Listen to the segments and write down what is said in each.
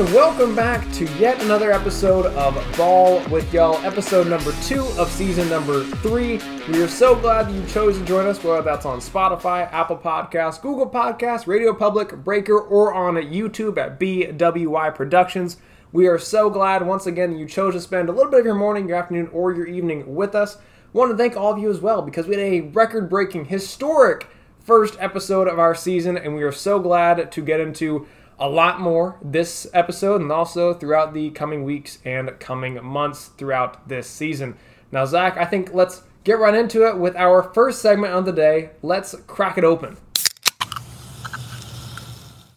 and welcome back to yet another episode of Ball with Y'all, episode number two of season number three. We are so glad that you chose to join us, whether that's on Spotify, Apple Podcasts, Google Podcasts, Radio Public, Breaker, or on YouTube at BWY Productions. We are so glad once again you chose to spend a little bit of your morning, your afternoon, or your evening with us. Want to thank all of you as well because we had a record breaking, historic first episode of our season, and we are so glad to get into a lot more this episode and also throughout the coming weeks and coming months throughout this season. Now, Zach, I think let's get right into it with our first segment of the day. Let's crack it open.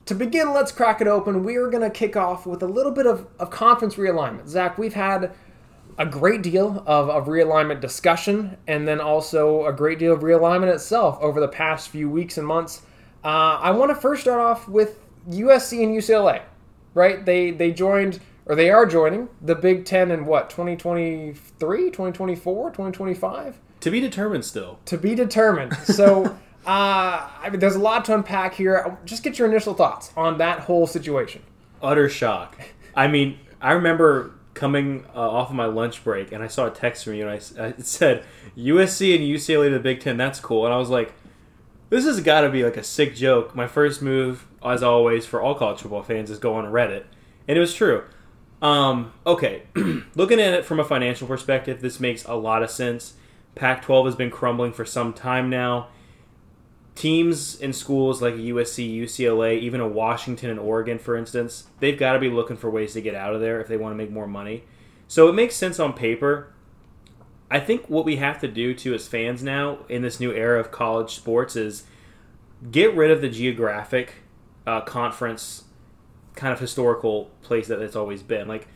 To begin, let's crack it open. We are going to kick off with a little bit of, of conference realignment. Zach, we've had a great deal of, of realignment discussion and then also a great deal of realignment itself over the past few weeks and months. Uh, I want to first start off with USC and UCLA, right? They they joined or they are joining the Big 10 in what, 2023, 2024, 2025? To be determined still. To be determined. So uh, I mean, there's a lot to unpack here. Just get your initial thoughts on that whole situation. Utter shock. I mean, I remember coming uh, off of my lunch break and I saw a text from you and I, it said USC and UCLA to the Big Ten. That's cool. And I was like, this has got to be like a sick joke. My first move, as always, for all college football fans, is go on Reddit, and it was true. Um, okay, looking at it from a financial perspective, this makes a lot of sense. Pac-12 has been crumbling for some time now. Teams in schools like USC, UCLA, even a Washington and Oregon, for instance, they've got to be looking for ways to get out of there if they want to make more money. So it makes sense on paper. I think what we have to do too as fans now in this new era of college sports is get rid of the geographic uh, conference kind of historical place that it's always been. Like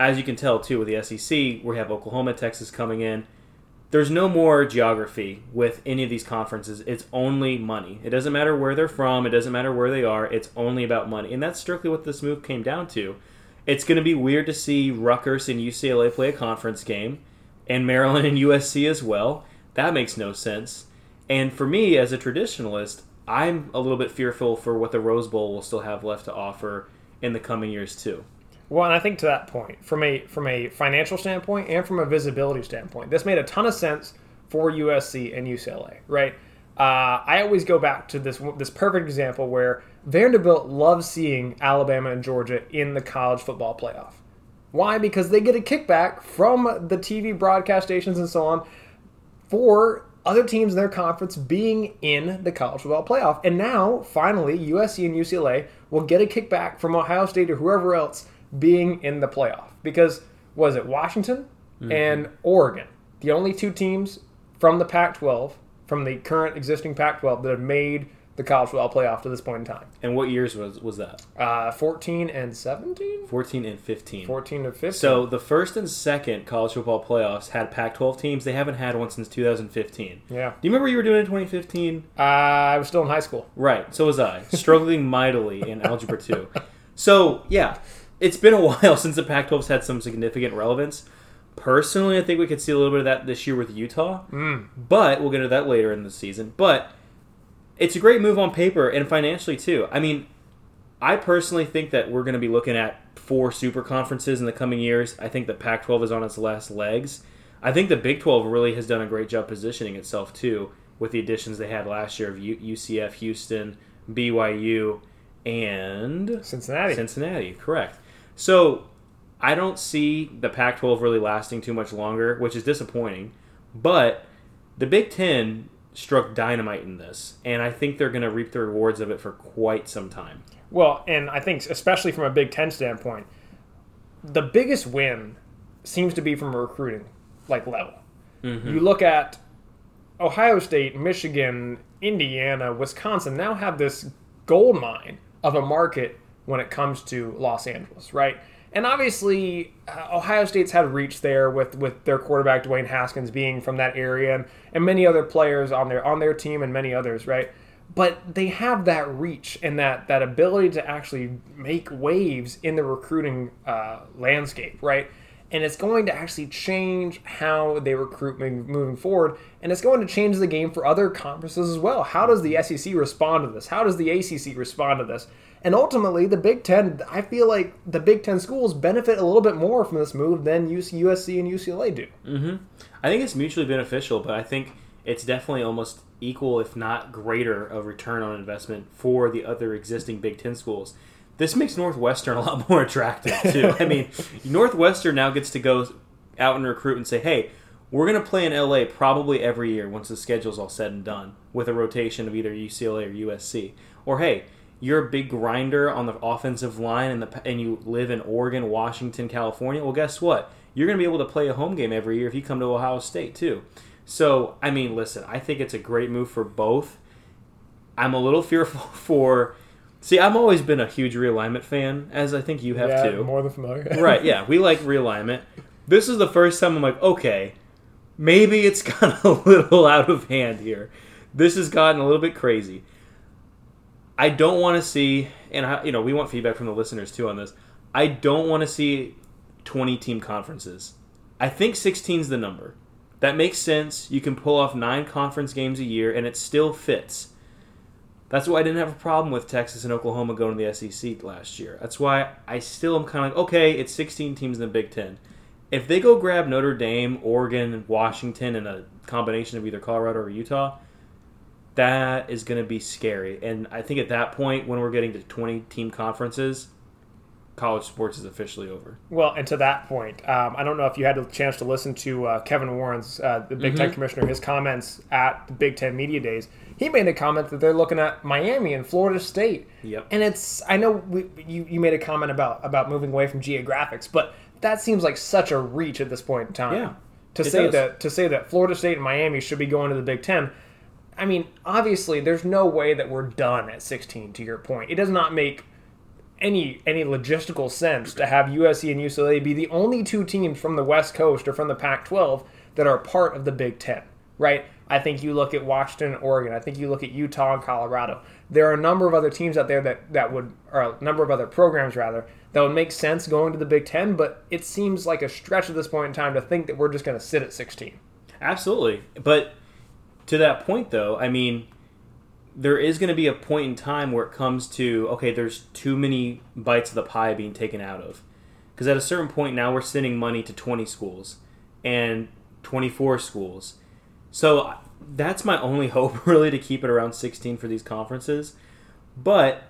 as you can tell too with the SEC, we have Oklahoma, Texas coming in. There's no more geography with any of these conferences. It's only money. It doesn't matter where they're from. It doesn't matter where they are. It's only about money, and that's strictly what this move came down to. It's going to be weird to see Rutgers and UCLA play a conference game and Maryland and USC as well. That makes no sense. And for me, as a traditionalist, I'm a little bit fearful for what the Rose Bowl will still have left to offer in the coming years too. Well, and I think to that point, from a from a financial standpoint and from a visibility standpoint, this made a ton of sense for USC and UCLA, right? Uh, I always go back to this this perfect example where Vanderbilt loves seeing Alabama and Georgia in the college football playoff. Why? Because they get a kickback from the TV broadcast stations and so on for other teams in their conference being in the college football playoff. And now, finally, USC and UCLA will get a kickback from Ohio State or whoever else being in the playoff. Because, was it Washington mm-hmm. and Oregon? The only two teams from the Pac 12, from the current existing Pac 12, that have made the college football playoff to this point in time. And what years was was that? Uh, 14 and 17? 14 and 15. 14 and 15. So the first and second college football playoffs had Pac-12 teams. They haven't had one since 2015. Yeah. Do you remember what you were doing in 2015? Uh, I was still in high school. Right. So was I. Struggling mightily in algebra 2. So, yeah. It's been a while since the Pac-12's had some significant relevance. Personally, I think we could see a little bit of that this year with Utah. Mm. But we'll get into that later in the season. But it's a great move on paper and financially too. I mean, I personally think that we're going to be looking at four super conferences in the coming years. I think the Pac 12 is on its last legs. I think the Big 12 really has done a great job positioning itself too with the additions they had last year of UCF, Houston, BYU, and Cincinnati. Cincinnati, correct. So I don't see the Pac 12 really lasting too much longer, which is disappointing. But the Big Ten struck dynamite in this, and I think they're going to reap the rewards of it for quite some time. Well, and I think especially from a Big Ten standpoint, the biggest win seems to be from a recruiting like level. Mm-hmm. You look at Ohio State, Michigan, Indiana, Wisconsin now have this gold mine of a market when it comes to Los Angeles, right? And obviously, uh, Ohio State's had reach there with, with their quarterback Dwayne Haskins being from that area, and, and many other players on their on their team, and many others, right? But they have that reach and that that ability to actually make waves in the recruiting uh, landscape, right? and it's going to actually change how they recruit moving, moving forward, and it's going to change the game for other conferences as well. How does the SEC respond to this? How does the ACC respond to this? And ultimately, the Big Ten, I feel like the Big Ten schools benefit a little bit more from this move than USC and UCLA do. Mm-hmm. I think it's mutually beneficial, but I think it's definitely almost equal, if not greater, of return on investment for the other existing Big Ten schools. This makes Northwestern a lot more attractive too. I mean, Northwestern now gets to go out and recruit and say, "Hey, we're going to play in LA probably every year once the schedule's all said and done, with a rotation of either UCLA or USC." Or, "Hey, you're a big grinder on the offensive line and the and you live in Oregon, Washington, California. Well, guess what? You're going to be able to play a home game every year if you come to Ohio State too." So, I mean, listen, I think it's a great move for both. I'm a little fearful for See, I've always been a huge realignment fan, as I think you have yeah, too. More than familiar. right? Yeah, we like realignment. This is the first time I'm like, okay, maybe it's gotten a little out of hand here. This has gotten a little bit crazy. I don't want to see, and I, you know, we want feedback from the listeners too on this. I don't want to see 20 team conferences. I think 16 is the number. That makes sense. You can pull off nine conference games a year, and it still fits. That's why I didn't have a problem with Texas and Oklahoma going to the SEC last year. That's why I still am kind of like, okay, it's 16 teams in the Big Ten. If they go grab Notre Dame, Oregon, Washington, and a combination of either Colorado or Utah, that is going to be scary. And I think at that point, when we're getting to 20 team conferences, college sports is officially over. Well, and to that point, um, I don't know if you had a chance to listen to uh, Kevin Warren's, uh, the Big mm-hmm. Ten commissioner, his comments at the Big Ten Media Days. He made a comment that they're looking at Miami and Florida State. Yep. And it's, I know we, you, you made a comment about, about moving away from geographics, but that seems like such a reach at this point in time. Yeah. To say does. that to say that Florida State and Miami should be going to the Big Ten. I mean, obviously, there's no way that we're done at 16. To your point, it does not make any any logistical sense to have USC and UCLA be the only two teams from the West Coast or from the Pac-12 that are part of the Big Ten, right? I think you look at Washington, Oregon. I think you look at Utah and Colorado. There are a number of other teams out there that, that would, or a number of other programs rather, that would make sense going to the Big Ten. But it seems like a stretch at this point in time to think that we're just going to sit at 16. Absolutely, but to that point though, I mean, there is going to be a point in time where it comes to okay, there's too many bites of the pie being taken out of. Because at a certain point now we're sending money to 20 schools and 24 schools. So that's my only hope really to keep it around 16 for these conferences. But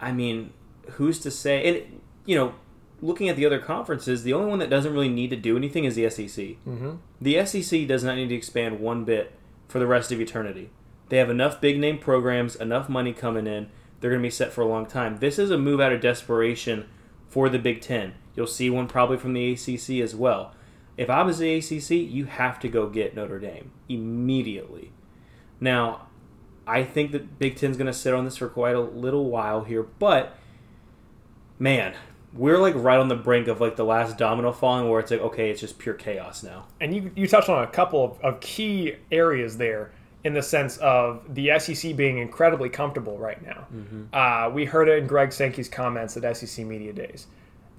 I mean, who's to say and you know, looking at the other conferences, the only one that doesn't really need to do anything is the SEC. Mm-hmm. The SEC does not need to expand one bit for the rest of eternity. They have enough big name programs, enough money coming in. They're going to be set for a long time. This is a move out of desperation for the Big Ten. You'll see one probably from the ACC as well. If I was the ACC, you have to go get Notre Dame immediately. Now, I think that Big Ten's going to sit on this for quite a little while here, but man, we're like right on the brink of like the last domino falling where it's like okay it's just pure chaos now and you, you touched on a couple of, of key areas there in the sense of the SEC being incredibly comfortable right now. Mm-hmm. Uh, we heard it in Greg Sankey's comments at SEC Media Days.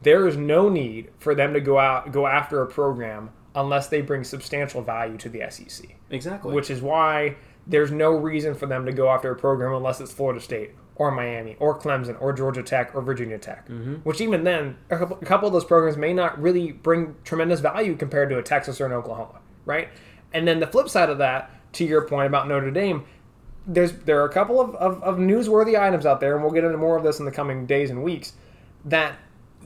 There is no need for them to go out go after a program unless they bring substantial value to the SEC. Exactly. Which is why there's no reason for them to go after a program unless it's Florida State or Miami or Clemson or Georgia Tech or Virginia Tech. Mm-hmm. Which even then, a couple, a couple of those programs may not really bring tremendous value compared to a Texas or an Oklahoma, right? And then the flip side of that to your point about Notre Dame, there's there are a couple of, of, of, newsworthy items out there, and we'll get into more of this in the coming days and weeks, that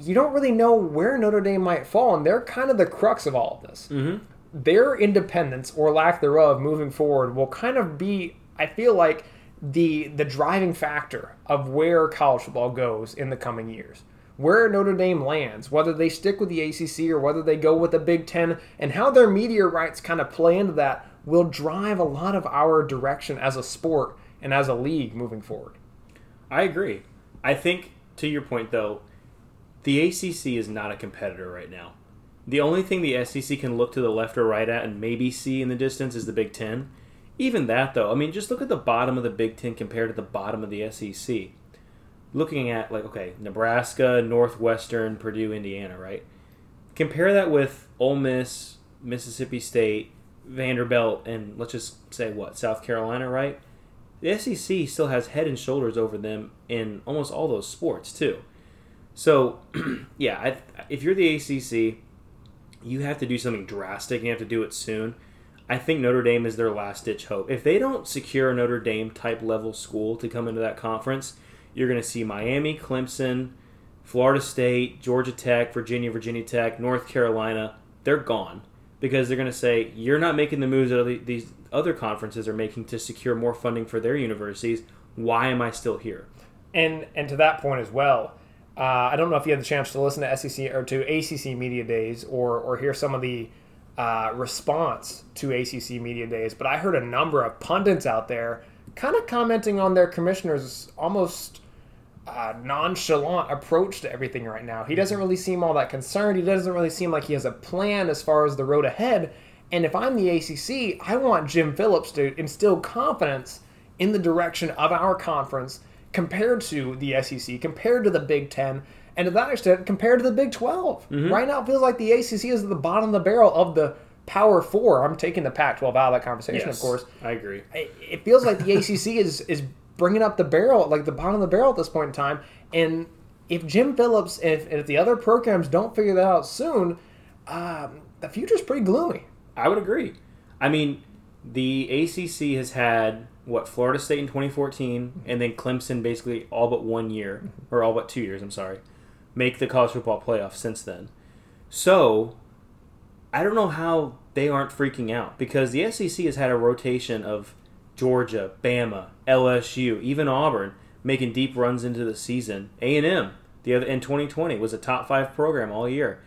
you don't really know where Notre Dame might fall, and they're kind of the crux of all of this. Mm-hmm. Their independence or lack thereof moving forward will kind of be, I feel like, the the driving factor of where college football goes in the coming years. Where Notre Dame lands, whether they stick with the ACC or whether they go with the Big Ten, and how their media rights kind of play into that will drive a lot of our direction as a sport and as a league moving forward. I agree. I think, to your point though, the ACC is not a competitor right now. The only thing the SEC can look to the left or right at and maybe see in the distance is the Big Ten. Even that, though, I mean, just look at the bottom of the Big Ten compared to the bottom of the SEC. Looking at, like, okay, Nebraska, Northwestern, Purdue, Indiana, right? compare that with Ole Miss, Mississippi State, Vanderbilt, and let's just say what South Carolina, right? The SEC still has head and shoulders over them in almost all those sports too. So, yeah, if you're the ACC, you have to do something drastic. and You have to do it soon. I think Notre Dame is their last ditch hope. If they don't secure a Notre Dame type level school to come into that conference, you're going to see Miami, Clemson, Florida State, Georgia Tech, Virginia, Virginia Tech, North Carolina. They're gone because they're going to say you're not making the moves that these other conferences are making to secure more funding for their universities. Why am I still here? And and to that point as well, uh, I don't know if you had the chance to listen to SEC or to ACC media days or or hear some of the uh, response to ACC media days, but I heard a number of pundits out there kind of commenting on their commissioner's almost uh, nonchalant approach to everything right now. He doesn't really seem all that concerned. He doesn't really seem like he has a plan as far as the road ahead. And if I'm the ACC, I want Jim Phillips to instill confidence in the direction of our conference compared to the SEC, compared to the Big Ten, and to that extent, compared to the Big 12. Mm-hmm. Right now, it feels like the ACC is at the bottom of the barrel of the Power Four. I'm taking the Pac 12 out of that conversation, yes, of course. I agree. It feels like the ACC is, is bringing up the barrel, like the bottom of the barrel at this point in time. And if Jim Phillips, if, if the other programs don't figure that out soon, um, the future's pretty gloomy. I would agree. I mean, the ACC has had what Florida State in 2014, and then Clemson basically all but one year, or all but two years. I'm sorry, make the college football playoff since then. So, I don't know how they aren't freaking out because the SEC has had a rotation of Georgia, Bama, LSU, even Auburn making deep runs into the season. A and M, the other in 2020 was a top five program all year.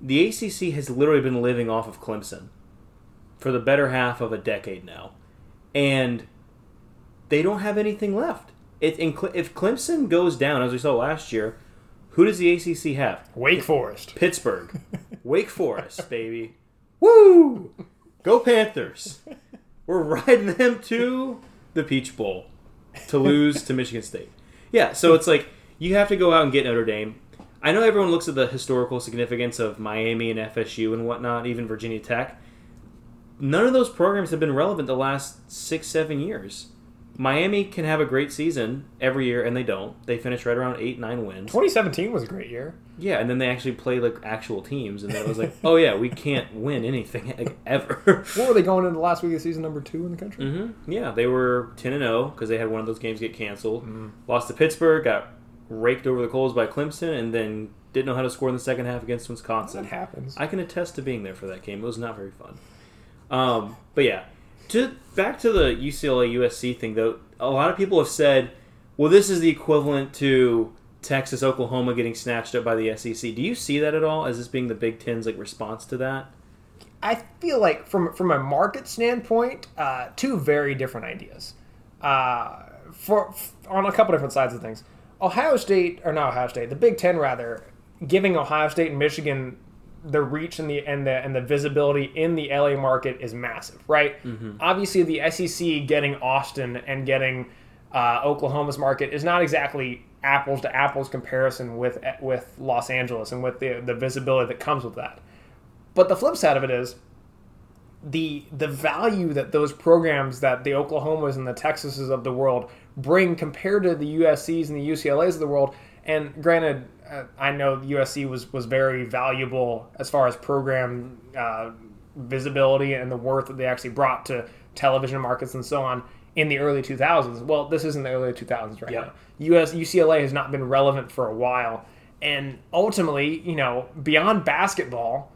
The ACC has literally been living off of Clemson for the better half of a decade now, and they don't have anything left. It, if Clemson goes down, as we saw last year, who does the ACC have? Wake Forest, Pittsburgh, Wake Forest, baby. Woo! Go Panthers! We're riding them to the Peach Bowl to lose to Michigan State. Yeah, so it's like you have to go out and get Notre Dame. I know everyone looks at the historical significance of Miami and FSU and whatnot, even Virginia Tech. None of those programs have been relevant the last six, seven years. Miami can have a great season every year, and they don't. They finish right around eight, nine wins. 2017 was a great year. Yeah, and then they actually play like actual teams, and then it was like, oh yeah, we can't win anything like, ever. what were they going into the last week of season, number two in the country? Mm-hmm. Yeah, they were 10 and 0 because they had one of those games get canceled. Mm-hmm. Lost to Pittsburgh, got raked over the coals by Clemson, and then didn't know how to score in the second half against Wisconsin. That happens. I can attest to being there for that game. It was not very fun. Um, but yeah, to back to the UCLA USC thing though, a lot of people have said, well, this is the equivalent to Texas Oklahoma getting snatched up by the SEC. Do you see that at all as this being the Big Ten's like response to that? I feel like from from a market standpoint, uh, two very different ideas. Uh, for, on a couple different sides of things, Ohio State or not Ohio State, the Big Ten rather, giving Ohio State and Michigan the reach and the and the and the visibility in the LA market is massive, right? Mm-hmm. Obviously, the SEC getting Austin and getting uh, Oklahoma's market is not exactly apples to apples comparison with with Los Angeles and with the the visibility that comes with that. But the flip side of it is the the value that those programs that the Oklahomas and the Texases of the world bring compared to the USC's and the UCLA's of the world. And granted, I know USC was was very valuable as far as program uh, visibility and the worth that they actually brought to television markets and so on in the early 2000s. Well, this isn't the early 2000s right now. US UCLA has not been relevant for a while, and ultimately, you know, beyond basketball,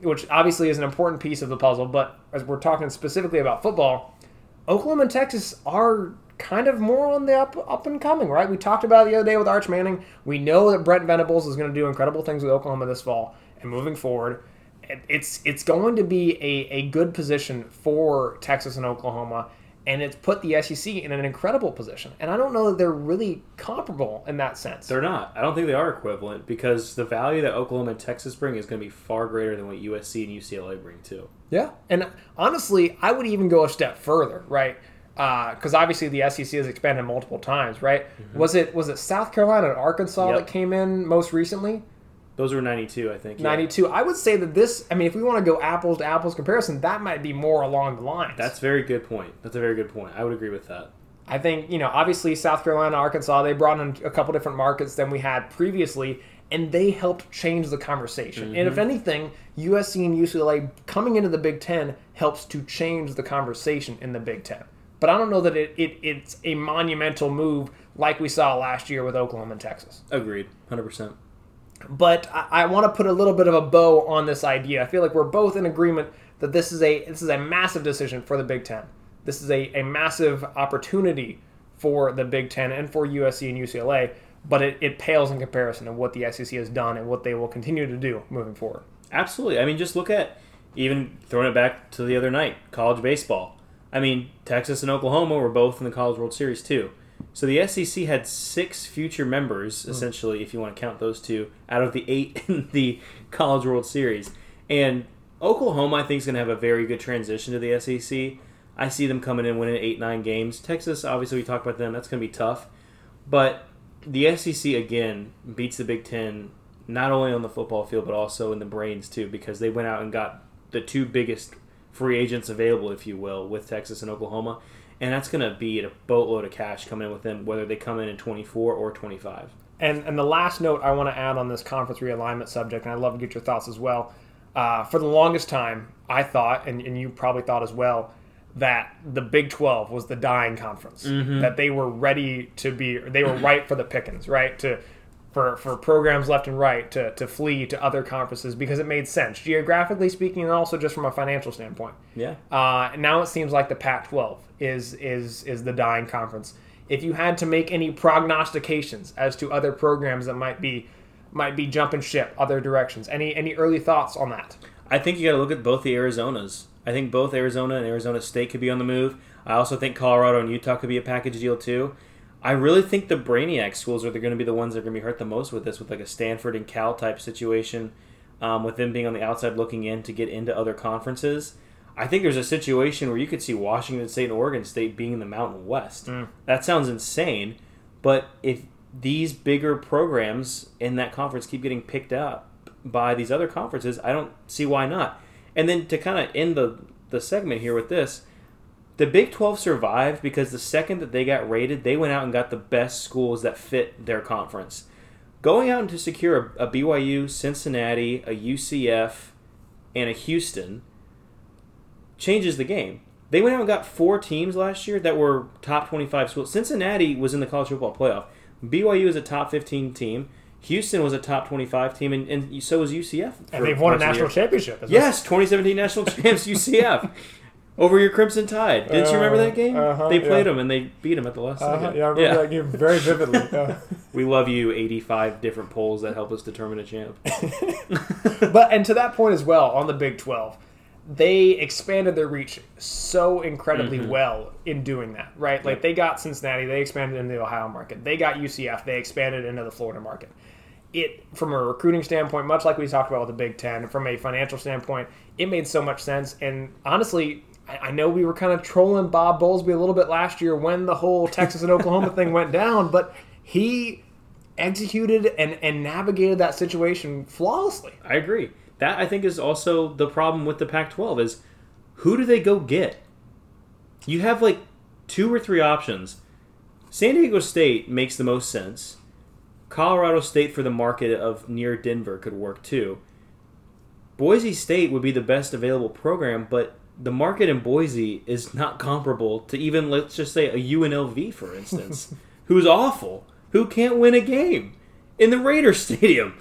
which obviously is an important piece of the puzzle, but as we're talking specifically about football, Oklahoma and Texas are kind of more on the up up and coming, right? We talked about the other day with Arch Manning. We know that Brent Venables is going to do incredible things with Oklahoma this fall and moving forward. It's it's going to be a, a good position for Texas and Oklahoma, and it's put the SEC in an incredible position. And I don't know that they're really comparable in that sense. They're not. I don't think they are equivalent because the value that Oklahoma and Texas bring is going to be far greater than what USC and UCLA bring too. Yeah, and honestly, I would even go a step further, right? Because uh, obviously the SEC has expanded multiple times, right? Mm-hmm. Was it was it South Carolina and Arkansas yep. that came in most recently? Those were 92, I think. yeah. 92. I would say that this, I mean, if we want to go apples to apples comparison, that might be more along the lines. That's a very good point. That's a very good point. I would agree with that. I think, you know, obviously South Carolina, Arkansas, they brought in a couple different markets than we had previously, and they helped change the conversation. And if anything, USC and UCLA coming into the Big Ten helps to change the conversation in the Big Ten. But I don't know that it, it it's a monumental move like we saw last year with Oklahoma and Texas. Agreed. 100%. But I, I want to put a little bit of a bow on this idea. I feel like we're both in agreement that this is a this is a massive decision for the Big Ten. This is a, a massive opportunity for the Big Ten and for USC and UCLA, but it, it pales in comparison to what the SEC has done and what they will continue to do moving forward. Absolutely. I mean, just look at even throwing it back to the other night, college baseball. I mean, Texas and Oklahoma were both in the College World Series too. So the SEC had six future members, hmm. essentially, if you want to count those two, out of the eight in the College World Series. And Oklahoma, I think, is going to have a very good transition to the SEC. I see them coming in winning eight, nine games. Texas, obviously, we talked about them. That's going to be tough. But the SEC, again, beats the Big Ten not only on the football field, but also in the brains, too, because they went out and got the two biggest free agents available, if you will, with Texas and Oklahoma. And that's going to be a boatload of cash coming in with them, whether they come in in 24 or 25. And and the last note I want to add on this conference realignment subject, and I'd love to get your thoughts as well. Uh, for the longest time, I thought, and, and you probably thought as well, that the Big 12 was the dying conference. That they were ready to be, they were ripe for the pickings, right? To for, for programs left and right to, to flee to other conferences because it made sense, geographically speaking, and also just from a financial standpoint. Yeah. Uh, now it seems like the Pac-12 is is is the dying conference. If you had to make any prognostications as to other programs that might be might be jumping ship other directions, any any early thoughts on that? I think you got to look at both the Arizonas. I think both Arizona and Arizona State could be on the move. I also think Colorado and Utah could be a package deal too. I really think the Brainiac schools are going to be the ones that are going to be hurt the most with this, with like a Stanford and Cal type situation, um, with them being on the outside looking in to get into other conferences. I think there's a situation where you could see Washington State and Oregon State being in the Mountain West. That sounds insane, but if these bigger programs in that conference keep getting picked up by these other conferences, I don't see why not. And then to kind of end the the segment here with this, the Big 12 survived because the second that they got rated, they went out and got the best schools that fit their conference. Going out and to secure a, a BYU, Cincinnati, a UCF, and a Houston changes the game. They went out and got four teams last year that were top 25 schools. Cincinnati was in the college football playoff. BYU is a top 15 team. Houston was a top 25 team, and, and so was UCF. And they've won a parts of the national championship. Yes, 2017 national champs UCF over your Crimson Tide. Didn't you remember that game? Uh-huh, they played yeah. them and they beat them at the last Uh-huh, second. yeah, I remember that game very vividly. Yeah. We love you. 85 different polls that help us determine a champ. but and to that point as well on the Big 12, they expanded their reach so incredibly well in doing that, right? Like they got Cincinnati, they expanded into the Ohio market. They got UCF, they expanded into the Florida market. It from a recruiting standpoint, much like we talked about with the Big Ten, from a financial standpoint, it made so much sense. And honestly, I, know we were kind of trolling Bob Bowlesby a little bit last year when the whole Texas and Oklahoma thing went down, but he executed and, and navigated that situation flawlessly. I agree. That I think is also the problem with the Pac-12 is who do they go get? You have like two or three options. San Diego State makes the most sense. Colorado State for the market of near Denver could work too. Boise State would be the best available program, but the market in Boise is not comparable to even let's just say a UNLV for instance, who's awful, who can't win a game in the Raider Stadium.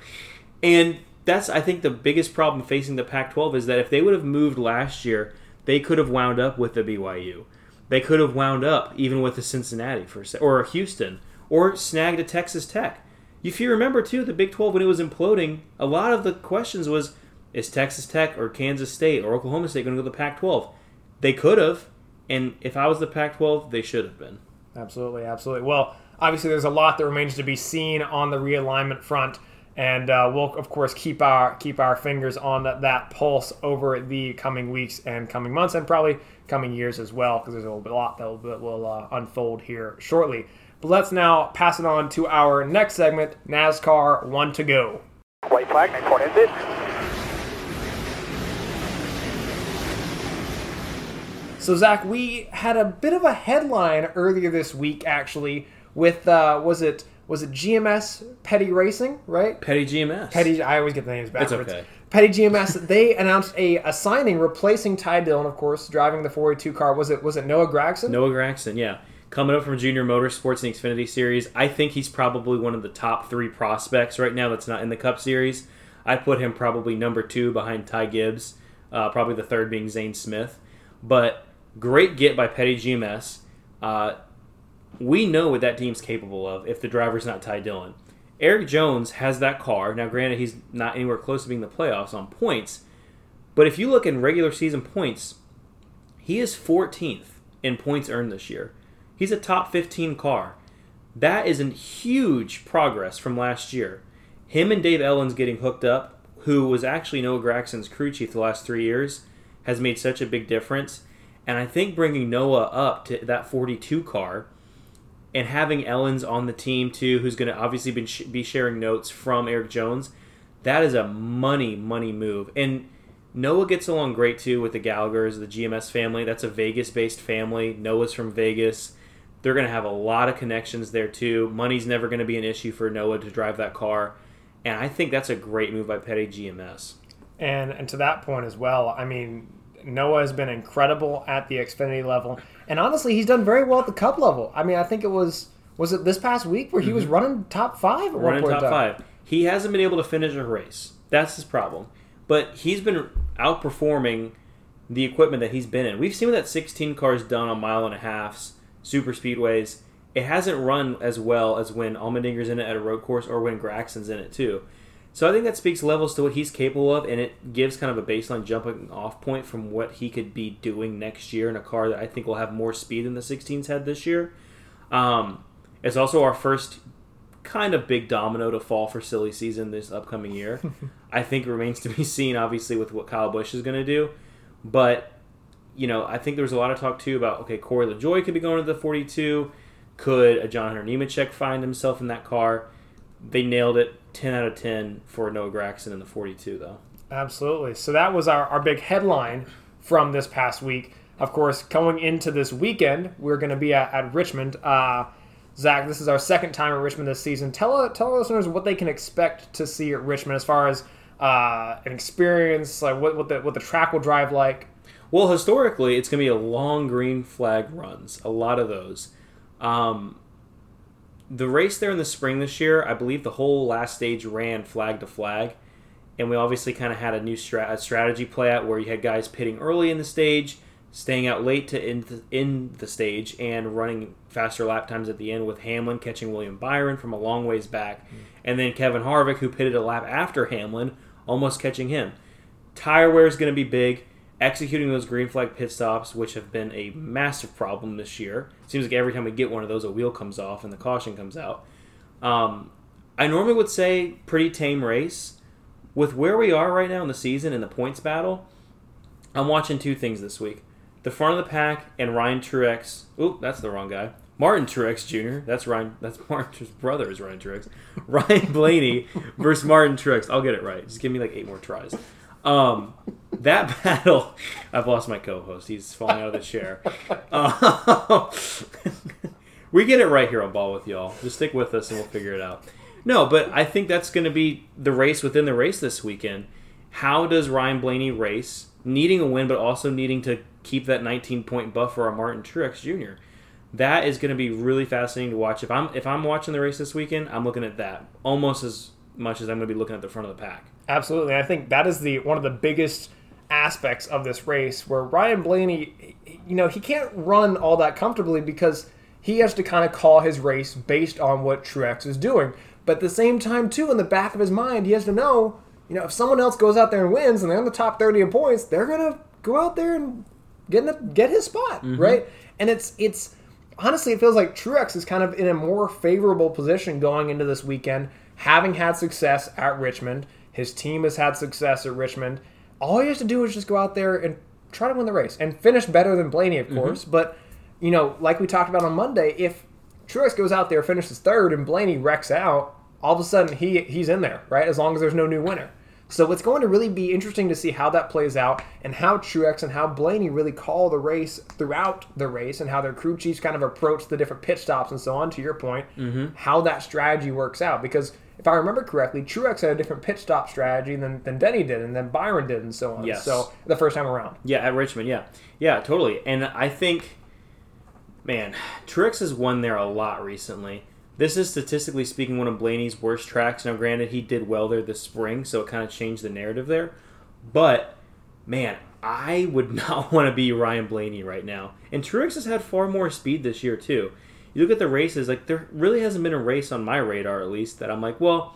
And that's I think the biggest problem facing the Pac-12 is that if they would have moved last year, they could have wound up with the BYU. They could have wound up even with the Cincinnati for or a Houston or snagged a Texas Tech. If you remember too, the Big 12 when it was imploding, a lot of the questions was is Texas Tech or Kansas State or Oklahoma State going to go to the Pac-12? They could have, and if I was the Pac-12, they should have been. Absolutely, absolutely. Well, obviously, there's a lot that remains to be seen on the realignment front, and uh, we'll of course keep our keep our fingers on that, that pulse over the coming weeks and coming months, and probably coming years as well, because there's a little bit, a lot that will, that will uh, unfold here shortly. But let's now pass it on to our next segment, NASCAR One to Go. White flag, next one is it. So Zach, we had a bit of a headline earlier this week, actually, with uh, was it was it GMS Petty Racing, right? Petty GMS. Petty, I always get the names backwards. It's okay. Petty GMS. they announced a, a signing replacing Ty Dillon, of course, driving the 482 car. Was it was it Noah Gragson? Noah Gragson, yeah. Coming up from Junior Motorsports in the Xfinity Series. I think he's probably one of the top three prospects right now that's not in the Cup Series. I'd put him probably number two behind Ty Gibbs, uh, probably the third being Zane Smith. But great get by Petty GMS. Uh, we know what that team's capable of if the driver's not Ty Dillon. Erik Jones has that car. Now, granted, he's not anywhere close to being the playoffs on points, but if you look in regular season points, he is 14th in points earned this year. He's a top 15 car. That is a huge progress from last year. Him and Dave Elenz getting hooked up, who was actually Noah Gragson's crew chief the last three years, has made such a big difference. And I think bringing Noah up to that 42 car and having Elenz on the team too, who's going to obviously be, be sharing notes from Erik Jones, that is a money, money move. And Noah gets along great too with the Gallaghers, the GMS family. That's a Vegas based family. Noah's from Vegas. They're going to have a lot of connections there too. Money's never going to be an issue for Noah to drive that car. And I think that's a great move by Petty GMS. And and to that point as well, I mean, Noah has been incredible at the Xfinity level, and honestly, he's done very well at the Cup level. I mean, I think it was was it this past week where he was mm-hmm. running top five running top five. He hasn't been able to finish a race. That's his problem. But he's been outperforming the equipment that he's been in. We've seen what that 16 cars done on mile and a halfs, super speedways. It hasn't run as well as when Allmendinger's in it at a road course or when Gragson's in it too. So I think that speaks levels to what he's capable of, and it gives kind of a baseline jumping off point from what he could be doing next year in a car that I think will have more speed than the 16s had this year. Um, it's also our first kind of big domino to fall for silly season this upcoming year. I think remains to be seen, obviously, with what Kyle Busch is going to do. But, you know, I think there was a lot of talk too about, okay, Corey LaJoie could be going to the 42. Could a John Hunter Nemechek find himself in that car? They nailed it. 10 out of 10 for Noah Gragson in the 42, though. Absolutely. So that was our, our big headline from this past week. Of course, going into this weekend, we're going to be at, at Richmond. Uh, Zach, this is our second time at Richmond this season. Tell tell our listeners what they can expect to see at Richmond as far as uh, an experience, like what, what the what the track will drive like. Well, historically, it's going to be a long green flag runs, a lot of those. Um, the race there in the spring this year, I believe the whole last stage ran flag to flag, and we obviously kind of had a new stra- strategy play out where you had guys pitting early in the stage, staying out late to end the, in the stage, and running faster lap times at the end with Hamlin catching William Byron from a long ways back, mm. and then Kevin Harvick who pitted a lap after Hamlin, almost catching him. Tire wear is going to be big. Executing those green flag pit stops, which have been a massive problem this year. Seems like every time we get one of those, a wheel comes off and the caution comes out. Um, I normally would say pretty tame race. With where we are right now in the season in the points battle, I'm watching two things this week: the front of the pack and Ryan Truex. Oop, that's the wrong guy. Martin Truex Jr. That's Ryan. That's Martin's brother is Ryan Truex. Ryan Blaney versus Martin Truex. I'll get it right. Just give me like eight more tries. Um, that battle. I've lost my co-host. He's falling out of the chair. Uh, we get it right here on Ball with y'all. Just stick with us and we'll figure it out. No, but I think that's going to be the race within the race this weekend. How does Ryan Blaney race, needing a win, but also needing to keep that 19 point buffer on Martin Truex Jr. That is going to be really fascinating to watch. If I'm if I'm watching the race this weekend, I'm looking at that almost as much as I'm going to be looking at the front of the pack. Absolutely. I think that is the one of the biggest aspects of this race where Ryan Blaney, you know, he can't run all that comfortably because he has to kind of call his race based on what Truex is doing. But at the same time, too, in the back of his mind, he has to know, you know, if someone else goes out there and wins and they're in the top 30 in points, they're going to go out there and get, in the, get his spot, mm-hmm. right? And it's, it's, honestly, it feels like Truex is kind of in a more favorable position going into this weekend, having had success at Richmond. His team has had success at Richmond. All he has to do is just go out there and try to win the race and finish better than Blaney, of course. But, you know, like we talked about on Monday, if Truex goes out there, finishes third, and Blaney wrecks out, all of a sudden he he's in there, right? As long as there's no new winner. So it's going to really be interesting to see how that plays out and how Truex and how Blaney really call the race throughout the race and how their crew chiefs kind of approach the different pit stops and so on. To your point, Mm-hmm. how that strategy works out because. If I remember correctly, Truex had a different pit stop strategy than, than Denny did, and then Byron did, and so on. Yes. So the first time around, Yeah, at Richmond, yeah. Yeah, totally. And I think, man, Truex has won there a lot recently. This is statistically speaking one of Blaney's worst tracks. Now, granted, he did well there this spring, so it kind of changed the narrative there. But, man, I would not want to be Ryan Blaney right now. And Truex has had far more speed this year, too. You look at the races, like, there really hasn't been a race on my radar, at least, that I'm like, well,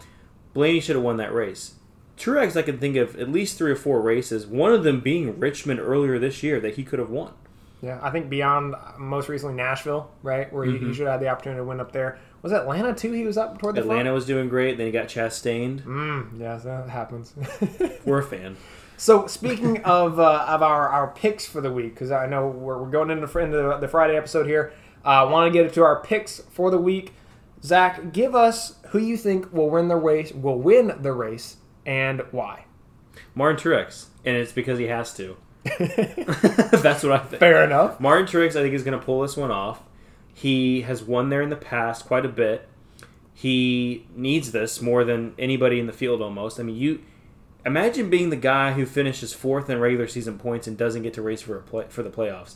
Blaney should have won that race. Truex, I can think of at least three or four races, one of them being Richmond earlier this year that he could have won. Yeah, I think beyond uh, most recently Nashville, right, where he, he should have had the opportunity to win up there. Was Atlanta too? He was up toward the Atlanta was doing great, then he got Chastained. Front? Mm, yes, that happens. We're a fan. so speaking of uh, of our, our picks for the week, because I know we're, we're going into, into the Friday episode here. I uh, want to get it to our picks for the week. Zach, give us who you think will win the race, will win the race, and why. Martin Truex, and it's because he has to. That's what I think. Fair enough. Martin Truex, I think, is going to pull this one off. He has won there in the past quite a bit. He needs this more than anybody in the field almost. I mean, you imagine being the guy who finishes fourth in regular season points and doesn't get to race for a play, for the playoffs.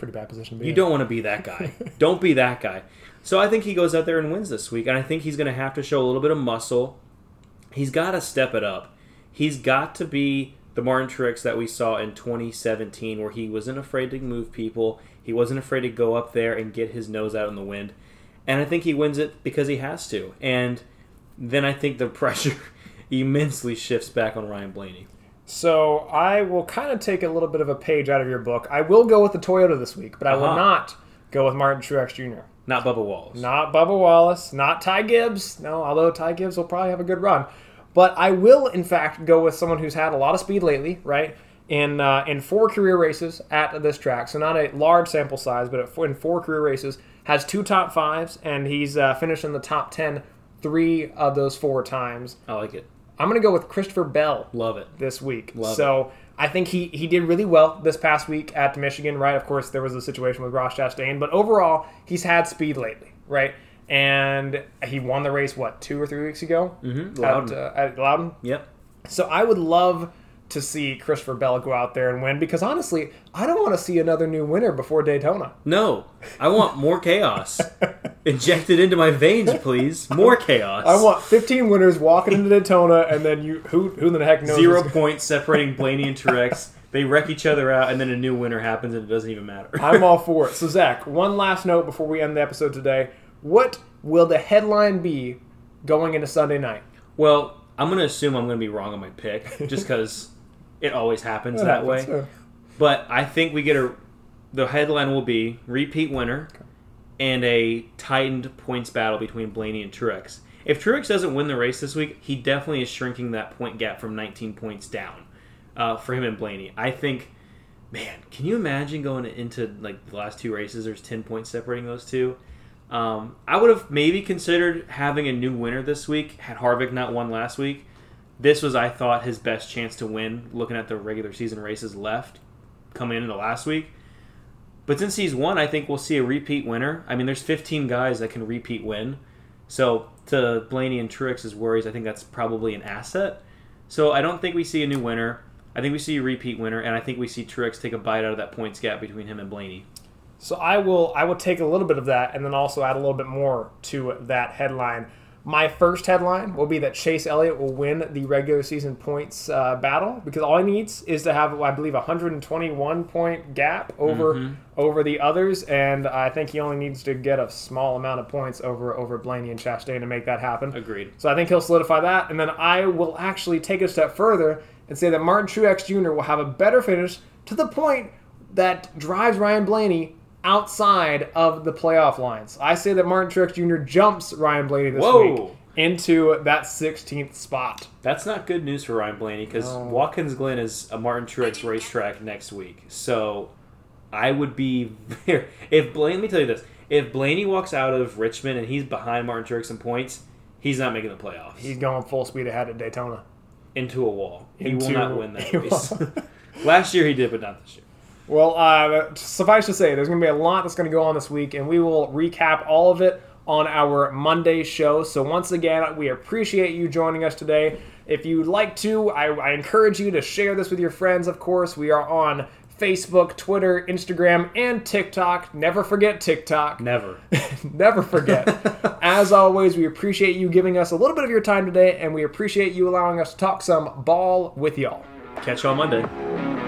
Pretty bad position to be You in. don't want to be that guy. don't be that guy. So I think he goes out there and wins this week, and I think he's going to have to show a little bit of muscle. He's got to step it up. He's got to be the Martin Truex that we saw in 2017, where he wasn't afraid to move people. He wasn't afraid to go up there and get his nose out in the wind. And I think he wins it because he has to. And then I think the pressure immensely shifts back on Ryan Blaney. So I will kind of take a little bit of a page out of your book. I will go with the Toyota this week, but I will Uh-huh. not go with Martin Truex Jr. Not Bubba Wallace. Not Bubba Wallace, not Ty Gibbs. No, although Ty Gibbs will probably have a good run. But I will, in fact, go with someone who's had a lot of speed lately, right? In uh, in four career races at this track, so not a large sample size, but in four career races, has two top fives, and he's uh, finished in the top ten three of those four times. I like it. I'm going to go with Christopher Bell Love it. this week. Love so I think he, he did really well this past week at Michigan, right? Of course, there was a situation with Ross Chastain, but overall, he's had speed lately, right? And he won the race, what, two or three weeks ago? Mm-hmm. At, Loudon. uh, at Loudon. Yep. So I would love to see Christopher Bell go out there and win because honestly, I don't want to see another new winner before Daytona. No, I want more chaos. Injected into my veins, please. More chaos. I want 15 winners walking into Daytona, and then you who who the heck knows? zero points separating Blaney and Truex. They wreck each other out, and then a new winner happens, and it doesn't even matter. I'm all for it. So Zach, one last note before we end the episode today. What will the headline be going into Sunday night? well, I'm going to assume I'm going to be wrong on my pick, just because it always happens that way. happens, But I think we get a. The headline will be repeat winner and a tightened points battle between Blaney and Truex. If Truex doesn't win the race this week, he definitely is shrinking that point gap from 19 points down uh, for him and Blaney. I think, man, can you imagine going into like the last two races? There's 10 points separating those two. Um, I would have maybe considered having a new winner this week had Harvick not won last week. This was, I thought, his best chance to win. Looking at the regular season races left coming into last week. But since he's won, I think we'll see a repeat winner. I mean, there's 15 guys that can repeat win. So to Blaney and Truex's worries, I think that's probably an asset. So I don't think we see a new winner. I think we see a repeat winner, and I think we see Truex take a bite out of that points gap between him and Blaney. So I will I will take a little bit of that and then also add a little bit more to that headline. My first headline will be that Chase Elliott will win the regular season points uh, battle because all he needs is to have, I believe, a 121 point gap over over the others, and I think he only needs to get a small amount of points over over Blaney and Chastain to make that happen. Agreed. So I think he'll solidify that, and then I will actually take a step further and say that Martin Truex Jr. will have a better finish to the point that drives Ryan Blaney outside of the playoff lines. I say that Martin Truex Jr. jumps Ryan Blaney this Whoa. week into that 16th spot. That's not good news for Ryan Blaney because No. Watkins Glen is a Martin Truex racetrack next week. So I would be very. If Blaney, let me tell you this: if Blaney walks out of Richmond and he's behind Martin Truex in points, He's not making the playoffs. He's going full speed ahead at Daytona. into a wall. He will not win that race. Last year he did, but not this year. Well, uh, suffice to say, there's going to be a lot that's going to go on this week, and we will recap all of it on our Monday show. So, once again, we appreciate you joining us today. If you'd like to, I, I encourage you to share this with your friends, of course. We are on Facebook, Twitter, Instagram, and TikTok. Never forget TikTok. Never. Never forget. As always, we appreciate you giving us a little bit of your time today, and we appreciate you allowing us to talk some ball with y'all. Catch you on Monday.